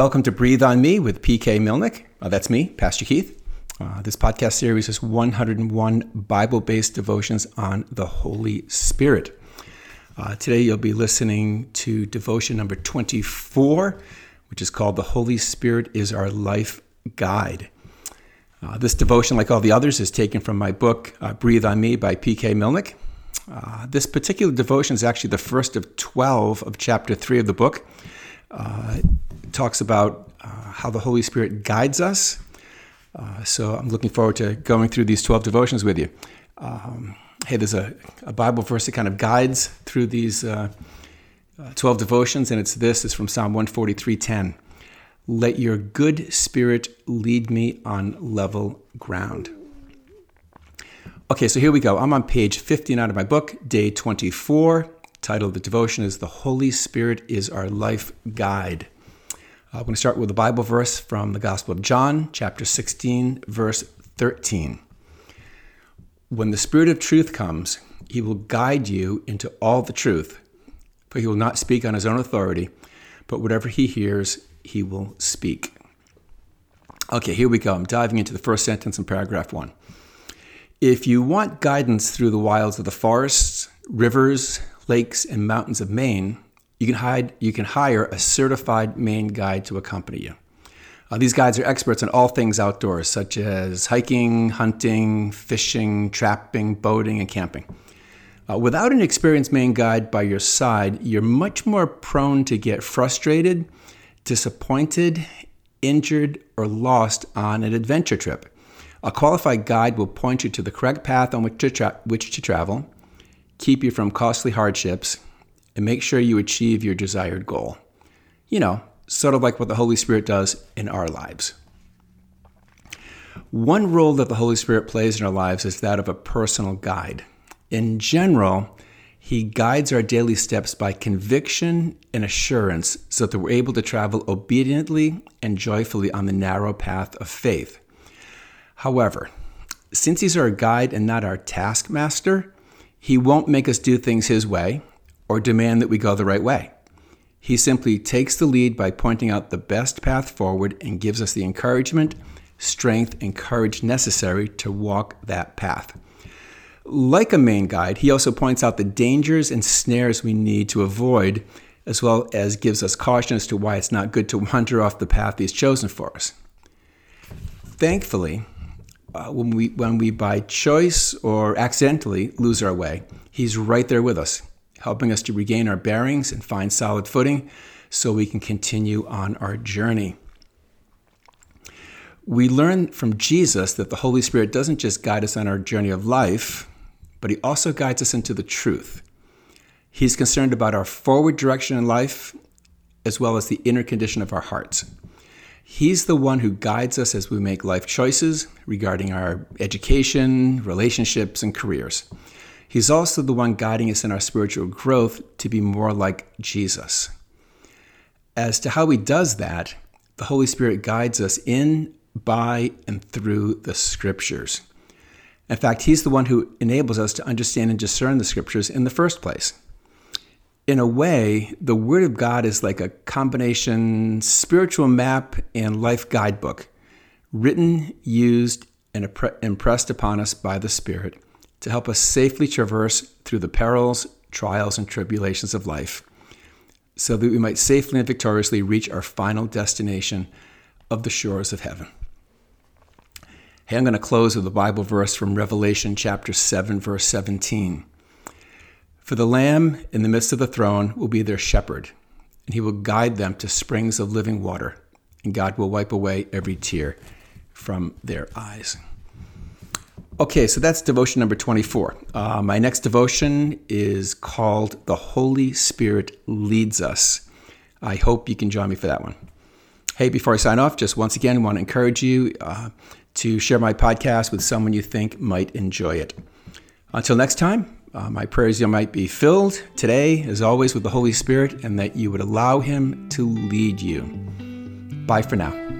Welcome to Breathe on Me with PK Milnick. Uh, that's me, Pastor Keith. Uh, this podcast series is 101 Bible based devotions on the Holy Spirit. Uh, today you'll be listening to devotion number 24, which is called The Holy Spirit is Our Life Guide. Uh, this devotion, like all the others, is taken from my book, uh, Breathe on Me by PK Milnick. Uh, this particular devotion is actually the first of 12 of chapter 3 of the book. Talks about uh, how the Holy Spirit guides us. Uh, so I'm looking forward to going through these 12 devotions with you. Um, hey, there's a, a, Bible verse that kind of guides through these uh, uh 12 devotions, and it's this. It's from Psalm 143:10. Let your good spirit lead me on level ground. Okay, so here we go. I'm on page 59 of my book, day 24. Title of the devotion is The Holy Spirit is Our Life Guide. I'm going to start with a Bible verse from the Gospel of John, chapter 16, verse 13. When the Spirit of truth comes, he will guide you into all the truth, for he will not speak on his own authority, but whatever he hears, he will speak. Okay, here we go. I'm diving into the first sentence in paragraph one. If you want guidance through the wilds of the forests, rivers, lakes, and mountains of Maine, you can, hide, you can hire a certified Maine guide to accompany you. Uh, these guides are experts in all things outdoors, such as hiking, hunting, fishing, trapping, boating, and camping. Uh, without an experienced Maine guide by your side, you're much more prone to get frustrated, disappointed, injured, or lost on an adventure trip. A qualified guide will point you to the correct path on which to, tra- which to travel, keep you from costly hardships, and make sure you achieve your desired goal. You know, sort of like what the Holy Spirit does in our lives. One role that the Holy Spirit plays in our lives is that of a personal guide. In general, he guides our daily steps by conviction and assurance so that we're able to travel obediently and joyfully on the narrow path of faith. However, since he's our guide and not our taskmaster, he won't make us do things his way or demand that we go the right way. He simply takes the lead by pointing out the best path forward and gives us the encouragement, strength, and courage necessary to walk that path. Like a Maine guide, he also points out the dangers and snares we need to avoid, as well as gives us caution as to why it's not good to wander off the path he's chosen for us. Thankfully, uh, when, we, when we by choice or accidentally lose our way, he's right there with us helping us to regain our bearings and find solid footing so we can continue on our journey. We learn from Jesus that the Holy Spirit doesn't just guide us on our journey of life, but He also guides us into the truth. He's concerned about our forward direction in life as well as the inner condition of our hearts. He's the one who guides us as we make life choices regarding our education, relationships, and careers. He's also the one guiding us in our spiritual growth to be more like Jesus. As to how he does that, the Holy Spirit guides us in, by, and through the scriptures. In fact, he's the one who enables us to understand and discern the scriptures in the first place. In a way, the Word of God is like a combination spiritual map and life guidebook, written, used, and impressed upon us by the Spirit to help us safely traverse through the perils, trials, and tribulations of life, so that we might safely and victoriously reach our final destination of the shores of heaven. Hey, I'm going to close with a Bible verse from Revelation chapter 7, verse 17. For the Lamb in the midst of the throne will be their shepherd, and he will guide them to springs of living water, and God will wipe away every tear from their eyes. Okay, so that's devotion number 24. Uh, my next devotion is called The Holy Spirit Leads Us. I hope you can join me for that one. Hey, before I sign off, just once again, want to encourage you uh, to share my podcast with someone you think might enjoy it. Until next time, uh, my prayers you might be filled today, as always, with the Holy Spirit and that you would allow Him to lead you. Bye for now.